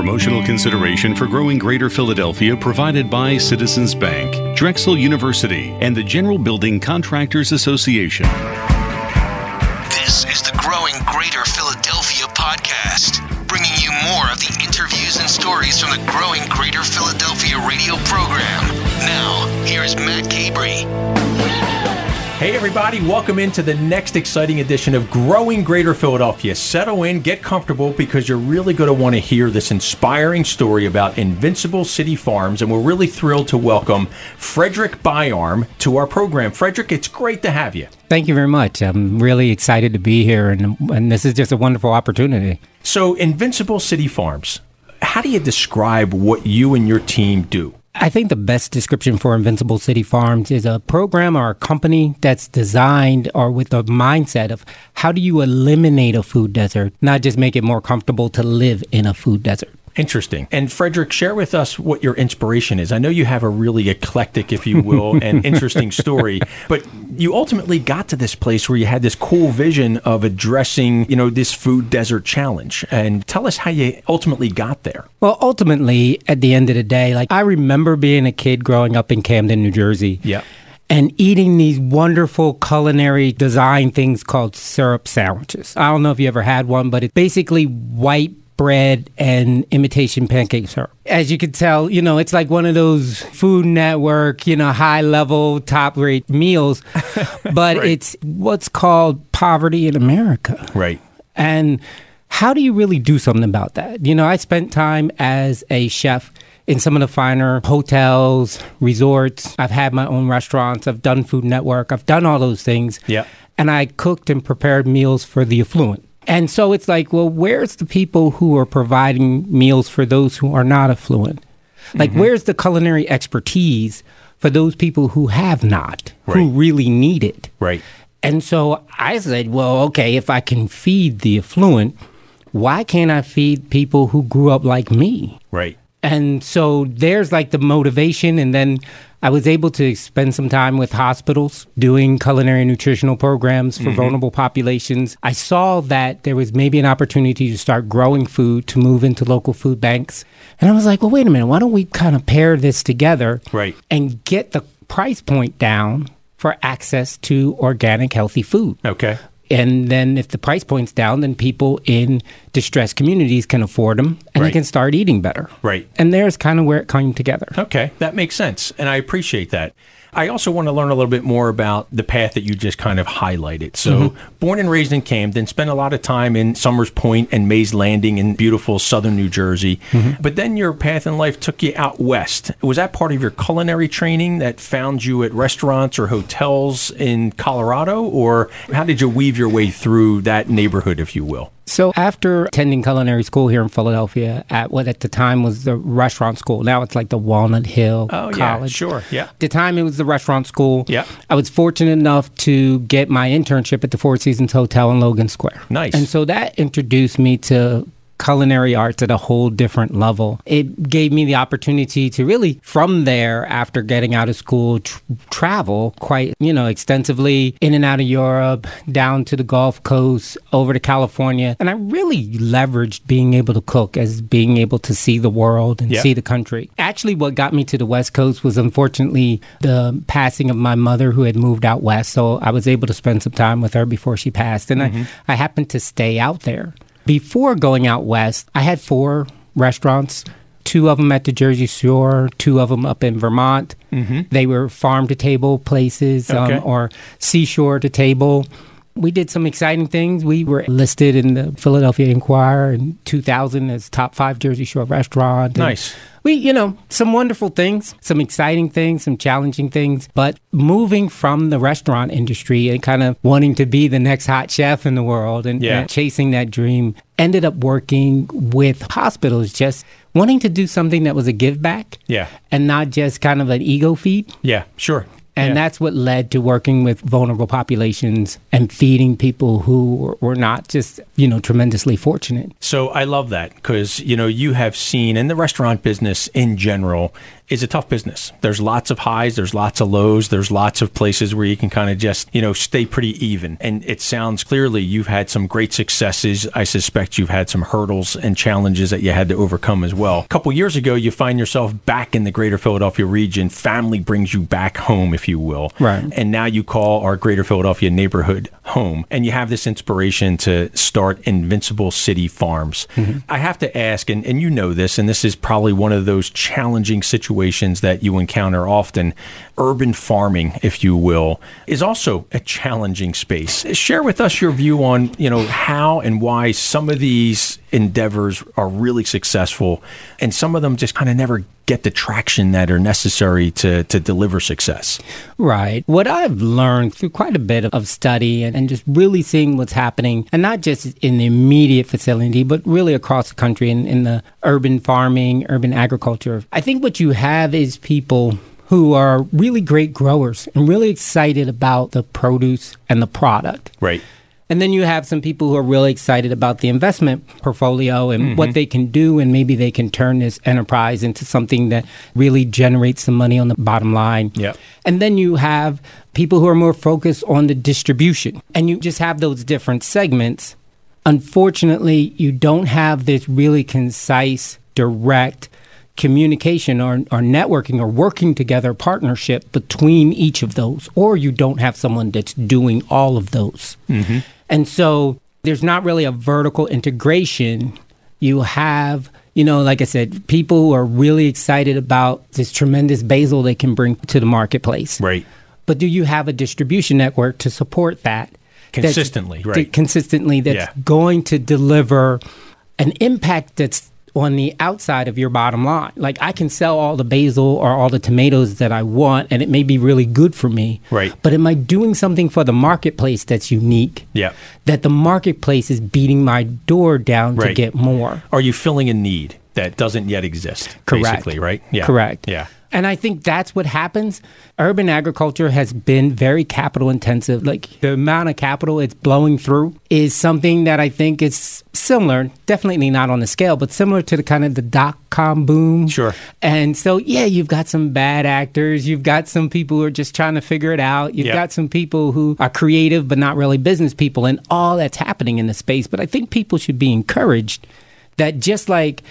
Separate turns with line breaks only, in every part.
Promotional consideration for growing Greater Philadelphia provided by Citizens Bank, Drexel University, and the General Building Contractors Association.
This is the Growing Greater Philadelphia podcast, bringing you more of the interviews and stories from the Growing Greater Philadelphia radio program. Now, here's Matt Cabrey.
Hey, everybody, welcome into the next exciting edition of Growing Greater Philadelphia. Settle in, get comfortable, because you're really going to want to hear this inspiring story about Invincible City Farms. And we're really thrilled to welcome Fredric Byarm to our program. Fredric, it's great to have you.
Thank you very much. I'm really excited to be here, and, and this is just a wonderful opportunity.
So, Invincible City Farms, how do you describe what you and your team do?
I think the best description for Invincible City Farms is a program or a company that's designed or with the mindset of how do you eliminate a food desert, not just make it more comfortable to live in a food desert.
Interesting. And Fredric, share with us what your inspiration is. I know you have a really eclectic, if you will, and interesting story, but you ultimately got to this place where you had this cool vision of addressing, you know, this food desert challenge. And tell us how you ultimately got there.
Well, ultimately, at the end of the day, like I remember being a kid growing up in Camden, New Jersey.
Yeah.
and eating these wonderful culinary design things called syrup sandwiches. I don't know if you ever had one, but it's basically white bread and imitation pancake syrup. As you can tell, you know, it's like one of those Food Network, you know, high level, top rate meals, but
Right.
it's what's called poverty in America.
Right.
And how do you really do something about that? You know, I spent time as a chef in some of the finer hotels, resorts. I've had my own restaurants. I've done Food Network. I've done all those things.
Yeah.
And I cooked and prepared meals for the affluent. And so it's like, well, where's the people who are providing meals for those who are not affluent? Like, mm-hmm. where's the culinary expertise for those people who have not, who really need it?
Right.
And so I said, well, okay, if I can feed the affluent, why can't I feed people who grew up like me?
Right.
And so there's like the motivation. And then I was able to spend some time with hospitals doing culinary nutritional programs for mm-hmm. vulnerable populations. I saw that there was maybe an opportunity to start growing food to move into local food banks. And I was like, well, wait a minute, why don't we kind of pair this together
Right.
and get the price point down for access to organic, healthy food?
Okay.
And then if the price point's down, then people in distressed communities can afford them and
Right.
they can start eating better.
Right.
And there's kind of where it came together.
Okay, that makes sense, and I appreciate that. I also want to learn a little bit more about the path that you just kind of highlighted. So, mm-hmm. born and raised in Camden, spent a lot of time in Somers Point and Mays Landing in beautiful southern New Jersey. Mm-hmm. But then your path in life took you out west. Was that part of your culinary training that found you at restaurants or hotels in Colorado, or how did you weave your way through that neighborhood, if you will?
So after attending culinary school here in Philadelphia at what at the time was the restaurant school, now it's like the Walnut Hill
Oh, yeah,
College.
sure, yeah.
At the time it was the restaurant school.
Yeah.
I was fortunate enough to get my internship at the Four Seasons Hotel in Logan Square.
Nice.
And so that introduced me to culinary arts at a whole different level. It gave me the opportunity to really, from there, after getting out of school, tr- travel quite, you know, extensively in and out of Europe, down to the Gulf Coast, over to California. And I really leveraged being able to cook as being able to see the world and see the country. Actually, what got me to the West Coast was unfortunately the passing of my mother who had moved out west. So I was able to spend some time with her before she passed. And I, mm-hmm. I happened to stay out there. Before going out west, I had four restaurants. Two of them at the Jersey Shore, two of them up in Vermont. Mm-hmm. They were farm to table places
Okay.
um, or seashore to table. We did some exciting things. We were listed in the Philadelphia Inquirer in 2000 as top five Jersey Shore restaurant.
Nice.
We, you know, some wonderful things, some exciting things, some challenging things. But moving from the restaurant industry and kind of wanting to be the next hot chef in the world and,
Yeah.
and chasing that dream, ended up working with hospitals, just wanting to do something that was a give back
Yeah.
and not just kind of an ego feed.
Yeah, sure.
And
Yeah.
that's what led to working with vulnerable populations and feeding people who were- not just, you know, tremendously fortunate.
So I love that because you know you have seen in the restaurant business in general, is a tough business. There's lots of highs, there's lots of lows, there's lots of places where you can kind of just, you know, stay pretty even. And it sounds clearly you've had some great successes. I suspect you've had some hurdles and challenges that you had to overcome as well. A couple years ago, you find yourself back in the greater Philadelphia region. Family brings you back home, if you will.
Right.
And now you call our greater Philadelphia neighborhood home. And you have this inspiration to start Invincible City Farms. Mm-hmm. I have to ask, and, and you know this, and this is probably one of those challenging situations that you encounter often. Urban farming, if you will, is also a challenging space. Share with us your view on, you know, how and why some of these endeavors are really successful and some of them just kind of never get the traction that are necessary to, to deliver success.
Right. What I've learned through quite a bit of study and, and just really seeing what's happening, and not just in the immediate facility, but really across the country in, in the urban farming, urban agriculture, I think what you have is people who are really great growers and really excited about the produce and the product.
Right.
And then you have some people who are really excited about the investment portfolio and what mm-hmm. they can do, and maybe they can turn this enterprise into something that really generates some money on the bottom line.
Yep.
And then you have people who are more focused on the distribution, and you just have those different segments. Unfortunately, you don't have this really concise, direct communication or, or networking or working together partnership between each of those, or you don't have someone that's doing all of those. Mm-hmm. And so there's not really a vertical integration. You have, you know, like I said, people who are really excited about this tremendous basil they can bring to the marketplace.
Right.
But do you have a distribution network to support that?
Consistently, right.
consistently, that's
Yeah.
going to deliver an impact that's on the outside of your bottom line. Like I can sell all the basil or all the tomatoes that I want, and it may be really good for me.
Right.
But am I doing something for the marketplace that's unique?
Yeah.
That the marketplace is beating my door down to get more.
Are you filling a need that doesn't yet exist?
Correct.
Basically, right? Yeah.
Correct.
Yeah.
And I think that's what happens. Urban agriculture has been very capital intensive. Like the amount of capital it's blowing through is something that I think is similar, definitely not on the scale, but similar to the kind of the dot com boom.
Sure.
And so, yeah, you've got some bad actors. You've got some people who are just trying to figure it out. You've
Yeah.
got some people who are creative, but not really business people, and all that's happening in the space. But I think people should be encouraged that just like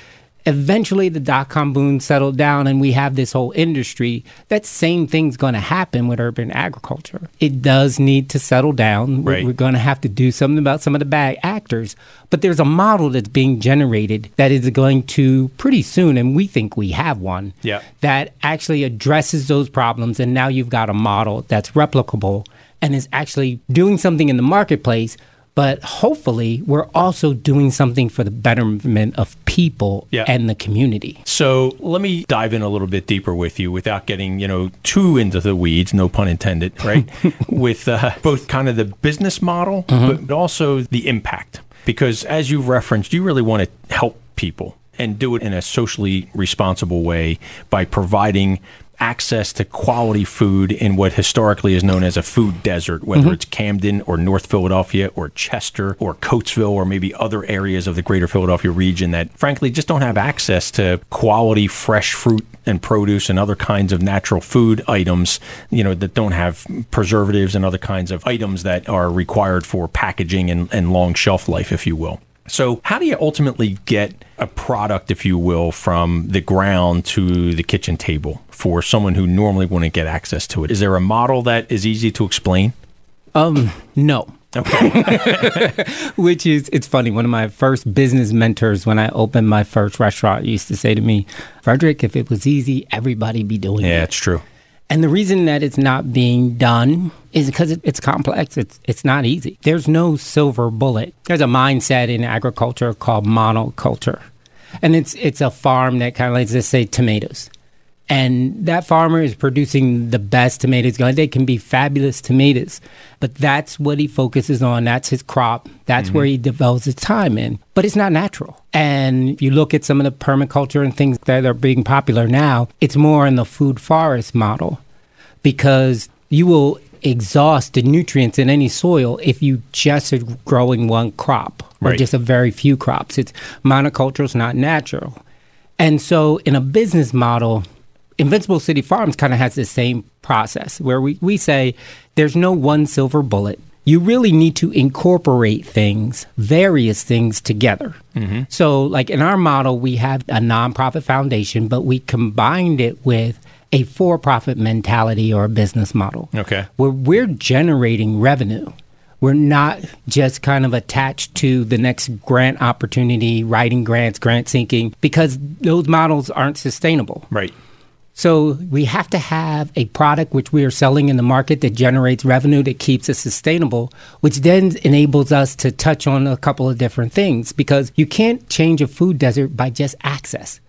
eventually the dot com boom settled down and we have this whole industry, that same thing's going to happen with urban agriculture. It does need to settle down. We're-
Right.
We're going to have to do something about some of the bad actors. But there's a model that's being generated that is going to pretty soon, and we think we have one,
Yeah.
that actually addresses those problems. And now you've got a model that's replicable and is actually doing something in the marketplace. But hopefully, we're also doing something for the betterment of people
Yeah.
and the community.
So let me dive in a little bit deeper with you without getting, you know, too into the weeds, no pun intended, right? with uh, both kind of the business model, but also the impact. Because as you referenced, you really want to help people and do it in a socially responsible way by providing access to quality food in what historically is known as a food desert, whether mm-hmm. it's Camden or North Philadelphia or Chester or Coatesville or maybe other areas of the greater Philadelphia region that frankly just don't have access to quality fresh fruit and produce and other kinds of natural food items, you know, that don't have preservatives and other kinds of items that are required for packaging and, and long shelf life, if you will. So, how do you ultimately get a product, if you will, from the ground to the kitchen table for someone who normally wouldn't get access to it? Is there a model that is easy to explain?
Um, no.
Okay.
Which is, it's funny. One of my first business mentors, when I opened my first restaurant, used to say to me, Fredric, if it was easy, everybody be doing
yeah,
it.
Yeah, it's true.
And the reason that it's not being done is because it, it's complex. It's it's not easy. There's no silver bullet. There's a mindset in agriculture called monoculture, and it's it's a farm that kind of let's just say tomatoes, and that farmer is producing the best tomatoes. going. They can be fabulous tomatoes, but that's what he focuses on. That's his crop. That's mm-hmm. where he develops his time in. But it's not natural. And if you look at some of the permaculture and things that are being popular now, it's more in the food forest model because you will exhaust the nutrients in any soil if you just are growing one crop or
Right.
just a very few crops. It's monoculture is not natural. And so in a business model, Invincible City Farms kind of has the same process where we, we say there's no one silver bullet. You really need to incorporate things, various things together. Mm-hmm. So, like in our model, we have a nonprofit foundation, but we combined it with a for profit mentality or a business model.
Okay.
Where we're generating revenue. We're not just kind of attached to the next grant opportunity, writing grants, grant seeking, because those models aren't sustainable.
Right.
So we have to have a product which we are selling in the market that generates revenue that keeps us sustainable, which then enables us to touch on a couple of different things because you can't change a food desert by just access.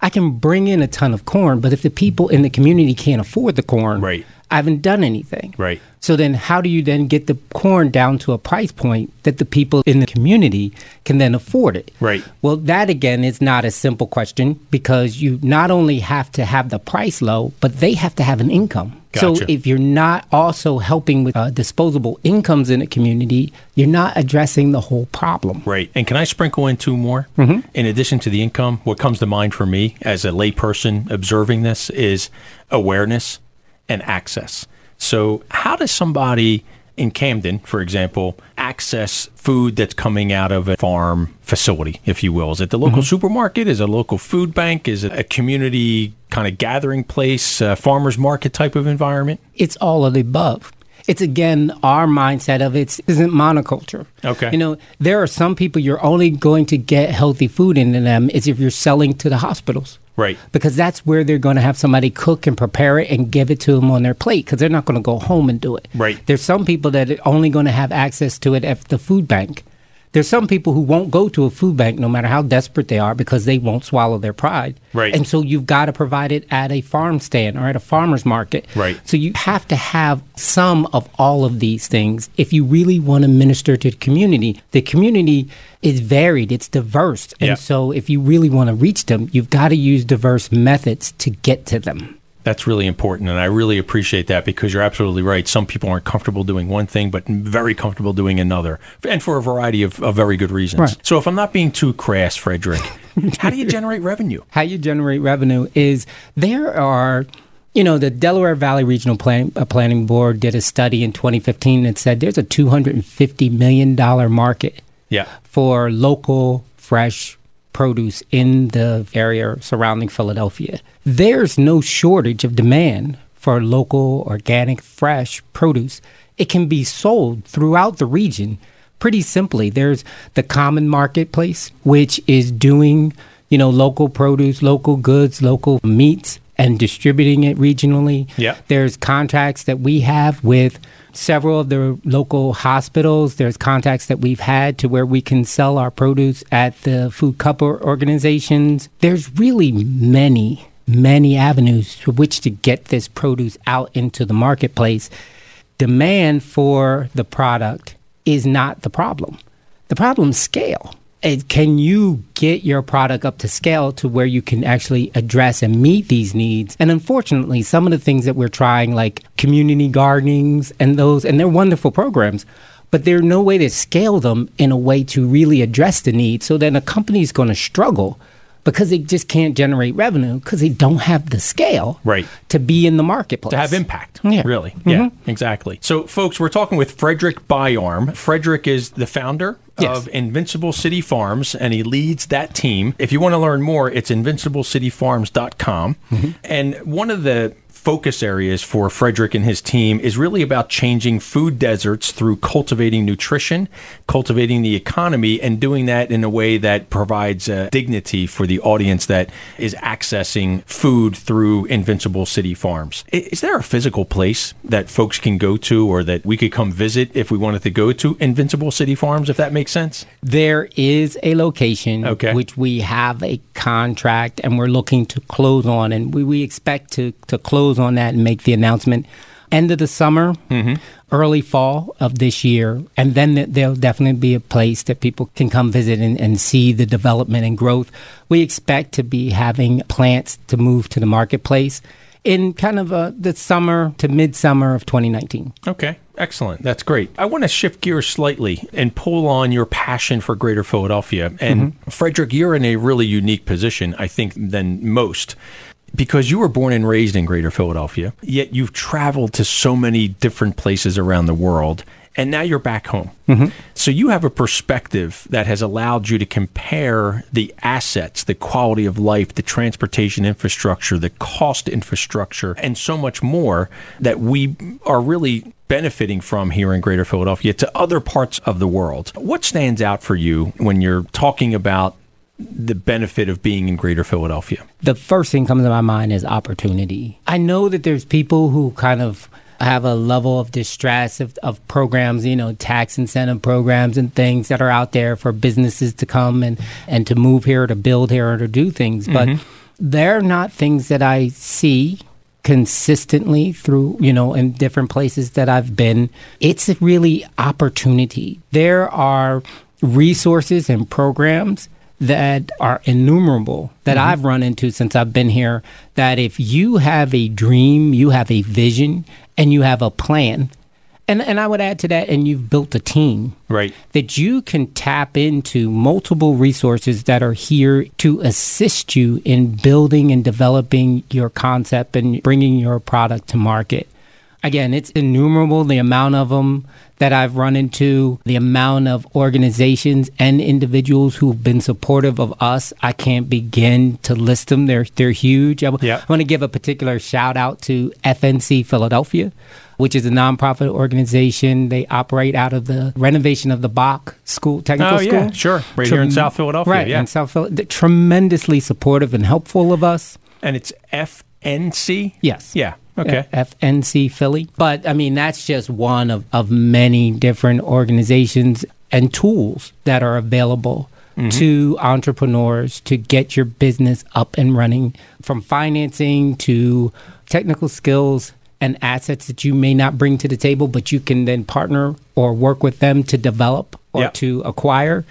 I can bring in a ton of corn, but if the people in the community can't afford the corn,
Right.
I haven't done anything.
Right.
So then how do you then get the corn down to a price point that the people in the community can then afford it?
Right.
Well, that again is not a simple question because you not only have to have the price low, but they have to have an income. So if you're not also helping with uh, disposable incomes in a community, you're not addressing the whole problem.
Right. And can I sprinkle in two more? Mm-hmm. In addition to the income, what comes to mind for me as a layperson observing this is awareness and access. So, how does somebody in Camden, for example, access food that's coming out of a farm facility, if you will? Is it the local supermarket? Is it a local food bank? Is it a community kind of gathering place, uh, farmers market type of environment?
It's all of the above. It's again our mindset of it isn't monoculture.
Okay.
You know, there are some people you're only going to get healthy food into them is if you're selling to the hospitals.
Right.
Because that's where they're going to have somebody cook and prepare it and give it to them on their plate because they're not going to go home and do it.
Right.
There's some people that are only going to have access to it at the food bank. There's some people who won't go to a food bank no matter how desperate they are because they won't swallow their pride.
Right.
And so you've got to provide it at a farm stand or at a farmer's market.
Right.
So you have to have some of all of these things if you really want to minister to the community. The community is varied, it's diverse. And so if you really want to reach them, you've got to use diverse methods to get to them.
That's really important, and I really appreciate that because you're absolutely right. Some people aren't comfortable doing one thing, but very comfortable doing another, and for a variety of, of very good reasons.
Right.
So, if I'm not being too crass, Fredric, how do you generate revenue?
How you generate revenue is there are you know, the Delaware Valley Regional Plan, uh, Planning Board did a study in 2015 that said there's a $250 million market
Yeah.
for local fresh produce in the area surrounding Philadelphia. There's no shortage of demand for local, organic, fresh produce. It can be sold throughout the region pretty simply. There's the common marketplace, which is doing, you know, local produce, local goods, local meats and distributing it regionally.
Yeah.
There's contracts that we have with several of the local hospitals. There's contacts that we've had to where we can sell our produce at the food cup organizations. There's really many, many avenues to which to get this produce out into the marketplace. Demand for the product is not the problem. The problem is scale. Can you get your product up to scale to where you can actually address and meet these needs? And unfortunately, some of the things that we're trying, like community gardenings and those, and they're wonderful programs, but there's no way to scale them in a way to really address the need. So then a company is going to struggle because they just can't generate revenue because they don't have the scale
Right.
to be in the marketplace.
to have impact.
Yeah.
Really.
Mhm.
Yeah, exactly. So, folks, we're talking with Fredric Byarm. Fredric is the founder
Yes.
of Invincible City Farms, and he leads that team. If you want to learn more, it's invinciblecityfarms.com.
Mm-hmm.
And one of the focus areas for Fredric and his team is really about changing food deserts through cultivating nutrition, cultivating the economy, and doing that in a way that provides uh, dignity for the audience that is accessing food through Invincible City Farms. Is there a physical place that folks can go to or that we could come visit if we wanted to go to Invincible City Farms, if that makes sense?
There is a location
Okay.
which we have a contract and we're looking to close on, and we, we expect to, to close on that and make the announcement end of the summer, early fall of this year. And then th- there'll definitely be a place that people can come visit and, and see the development and growth. We expect to be having plants to move to the marketplace in kind of uh, the summer to midsummer of 2019.
Okay, excellent. That's great. I want to shift gears slightly and pull on your passion for Greater Philadelphia. And Fredric, you're in a really unique position, I think, than most. Because you were born and raised in Greater Philadelphia, yet you've traveled to so many different places around the world, and now you're back home. Mm-hmm. So you have a perspective that has allowed you to compare the assets, the quality of life, the transportation infrastructure, the cost infrastructure, and so much more that we are really benefiting from here in Greater Philadelphia to other parts of the world. What stands out for you when you're talking about the benefit of being in Greater Philadelphia?
the first thing comes to my mind is opportunity. I know that there's people who kind of have a level of distress of, of programs, you know, tax incentive programs and things that are out there for businesses to come and, and to move here, to build here, or to do things. But mm-hmm. they're not things that I see consistently through, you know, in different places that I've been. It's really opportunity. There are resources and programs that are innumerable that mm-hmm. I've run into since I've been here. That if you have a dream, you have a vision, and you have a plan, and, and I would add to that, and you've built a team
Right.
that you can tap into multiple resources that are here to assist you in building and developing your concept and bringing your product to market. Again, it's innumerable the amount of them that I've run into, the amount of organizations and individuals who've been supportive of us. I can't begin to list them. They're they're huge. I,
Yeah.
want to give a particular shout out to FNC Philadelphia, which is a nonprofit organization. They operate out of the renovation of the Bok School Technical
Oh,
School.
yeah, sure. Right here in South Philadelphia,
Right,
yeah.
in South Philadelphia. Tremendously supportive and helpful of us.
And it's FNC?
Yes.
Yeah. Okay.
FNC Philly. But I mean, that's just one of, of many different organizations and tools that are available mm-hmm. to entrepreneurs to get your business up and running from financing to technical skills and assets that you may not bring to the table, but you can then partner or work with them to develop or
Yeah.
to acquire.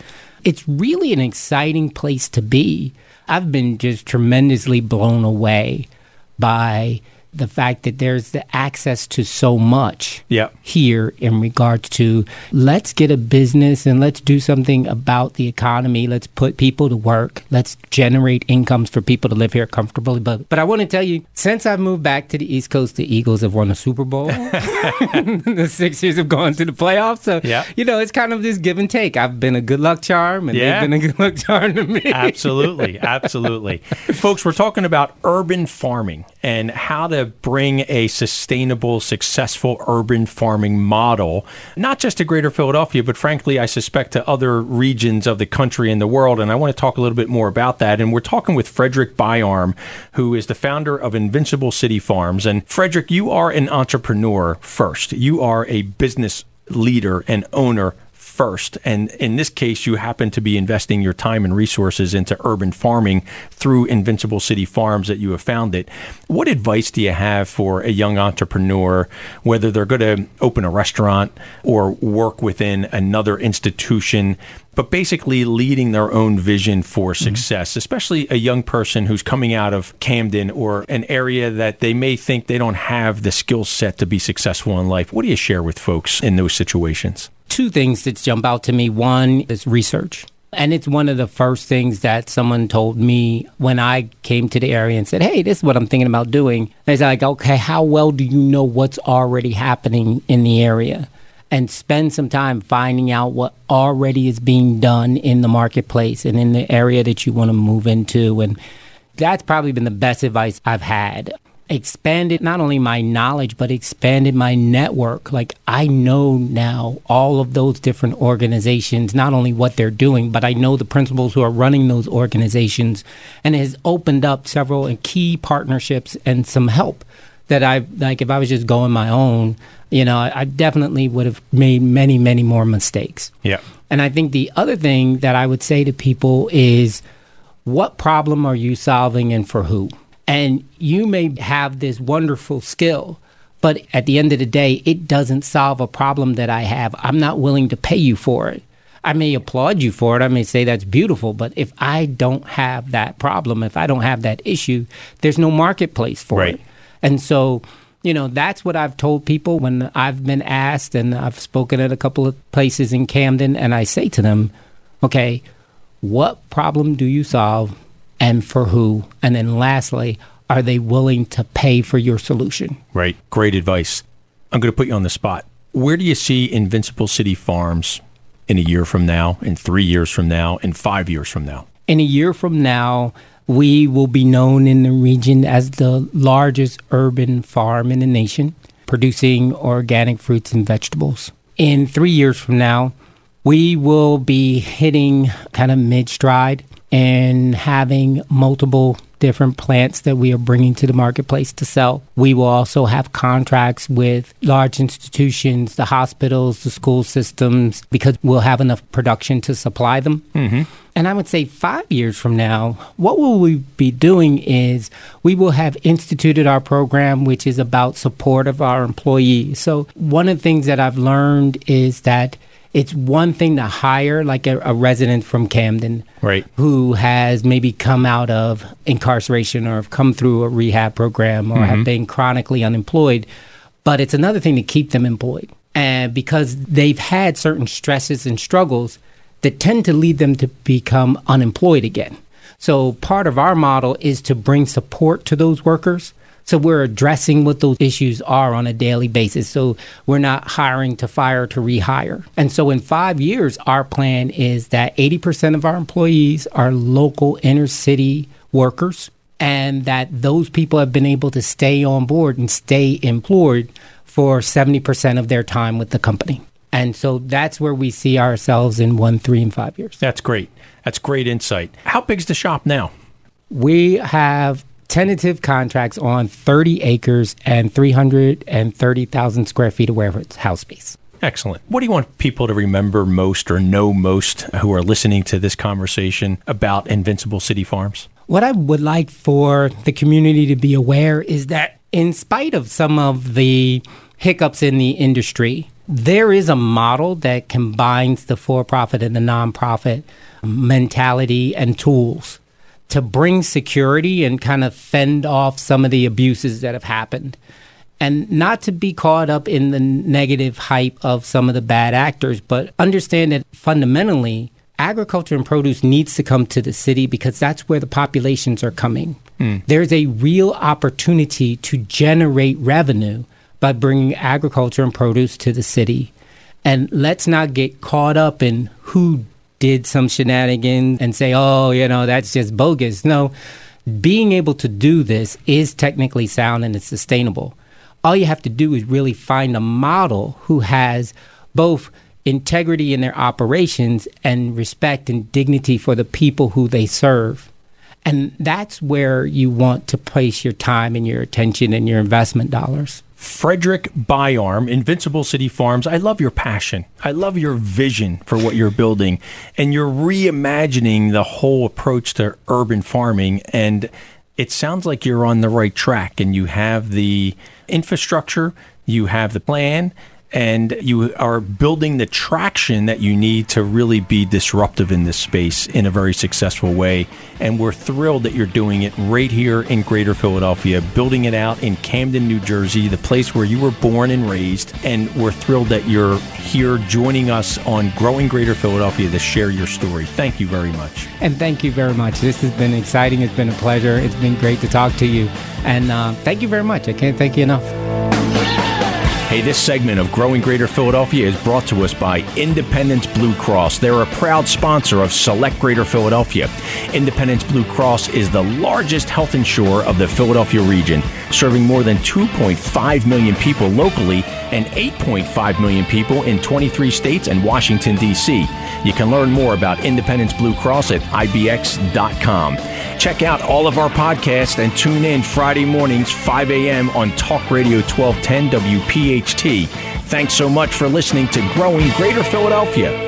It's really an exciting place to be. I've been just tremendously blown away by the fact that there's the access to so much
Yeah.
here in regards to let's get a business and let's do something about the economy. Let's put people to work. Let's generate incomes for people to live here comfortably. But but I want to tell you, since I've moved back to the East Coast, the Eagles have won a Super Bowl. the Sixers have gone to the playoffs. So
Yeah.
you know, it's kind of this give and take. I've been a good luck charm and
Yeah.
they've been a good luck charm to me.
absolutely, absolutely. Folks, we're talking about urban farming and how to bring a sustainable, successful urban farming model, not just to Greater Philadelphia, but frankly, I suspect to other regions of the country and the world. And I want to talk a little bit more about that. And we're talking with Fredric Byarm, who is the founder of Invincible City Farms. And Fredric, you are an entrepreneur first. You are a business leader and owner first. And in this case, you happen to be investing your time and resources into urban farming through Invincible City Farms that you have founded. What advice do you have for a young entrepreneur, whether they're going to open a restaurant or work within another institution? But basically, leading their own vision for mm-hmm. success, especially a young person who's coming out of Camden or an area that they may think they don't have the skill set to be successful in life. What do you share with folks in those situations?
Two things that jump out to me. One is research. And it's one of the first things that someone told me when I came to the area and said, Hey, this is what I'm thinking about doing. And it's like, okay, how well do you know what's already happening in the area? And spend some time finding out what already is being done in the marketplace and in the area that you want to move into. And that's probably been the best advice I've had. Expanded not only my knowledge, but expanded my network. Like I know now all of those different organizations, not only what they're doing, but I know the principals who are running those organizations and it has opened up several key partnerships and some help that I like if I was just going my own, you know, I, I definitely would have made many, many more mistakes.
Yeah.
And I think the other thing that I would say to people is what problem are you solving and for who? And you may have this wonderful skill, but at the end of the day, it doesn't solve a problem that I have. I'm not willing to pay you for it. I may applaud you for it. I may say that's beautiful, but if I don't have that problem, if I don't have that issue, there's no marketplace for
Right.
it. And so, you know, that's what I've told people when I've been asked, and I've spoken at a couple of places in Camden, and I say to them, okay, what problem do you solve and for who? And then lastly, are they willing to pay for your solution?
Right. Great advice. I'm going to put you on the spot. Where do you see Invincible City Farms in a year from now, in three years from now, in five years from now?
In a year from now, we will be known in the region as the largest urban farm in the nation, producing organic fruits and vegetables. In three years from now, we will be hitting kind of mid stride and having multiple different plants that we are bringing to the marketplace to sell. We will also have contracts with large institutions, the hospitals, the school systems, because we'll have enough production to supply them. Mm-hmm. And I would say five years from now, what will we be doing is we will have instituted our program, which is about support of our employees. So, one of the things that I've learned is that it's one thing to hire like a, a, resident from Camden,
right,
who has maybe come out of incarceration or have come through a rehab program or mm-hmm. have been chronically unemployed, but it's another thing to keep them employed. And because they've had certain stresses and struggles that tend to lead them to become unemployed again. So part of our model is to bring support to those workers so we're addressing what those issues are on a daily basis. So we're not hiring to fire to rehire. And so in five years, our plan is that 80% of our employees are local inner city workers and that those people have been able to stay on board and stay employed for 70% of their time with the company. And so that's where we see ourselves in one, three, and five years.
That's great. That's great insight. How big's the shop now?
We have tentative contracts on 30 acres and 330,000 square feet of warehouse house space.
Excellent. What do you want people to remember most or know most who are listening to this conversation about Invincible City Farms?
What I would like for the community to be aware is that, in spite of some of the hiccups in the industry, there is a model that combines the for profit and the nonprofit mentality and tools to bring security and kind of fend off some of the abuses that have happened. And not to be caught up in the negative hype of some of the bad actors, but understand that fundamentally, agriculture and produce needs to come to the city because that's where the populations are coming. Mm. There's a real opportunity to generate revenue by bringing agriculture and produce to the city. And let's not get caught up in who did some shenanigans and say, oh, you know, that's just bogus. No, being able to do this is technically sound and it's sustainable. All you have to do is really find a model who has both integrity in their operations and respect and dignity for the people who they serve. And that's where you want to place your time and your attention and your investment dollars.
Fredric Byarm, Invincible City Farms. I love your passion. I love your vision for what you're building. And you're reimagining the whole approach to urban farming. And it sounds like you're on the right track and you have the infrastructure, you have the plan, and you are building the traction that you need to really be disruptive in this space in a very successful way. And we're thrilled that you're doing it right here in Greater Philadelphia, building it out in Camden, New Jersey, the place where you were born and raised. And we're thrilled that you're here joining us on Growing Greater Philadelphia to share your story. Thank you very much.
And thank you very much. This has been exciting. It's been a pleasure. It's been great to talk to you. And uh, thank you very much. I can't thank you enough.
Hey, this segment of Growing Greater Philadelphia is brought to us by Independence Blue Cross. They're a proud sponsor of Select Greater Philadelphia. Independence Blue Cross is the largest health insurer of the Philadelphia region, serving more than 2.5 million people locally and 8.5 million people in 23 states and Washington, D.C. You can learn more about Independence Blue Cross at IBX.com. Check out all of our podcasts and tune in Friday mornings, 5 a.m. on Talk Radio 1210 WPHT. Thanks so much for listening to Growing Greater Philadelphia.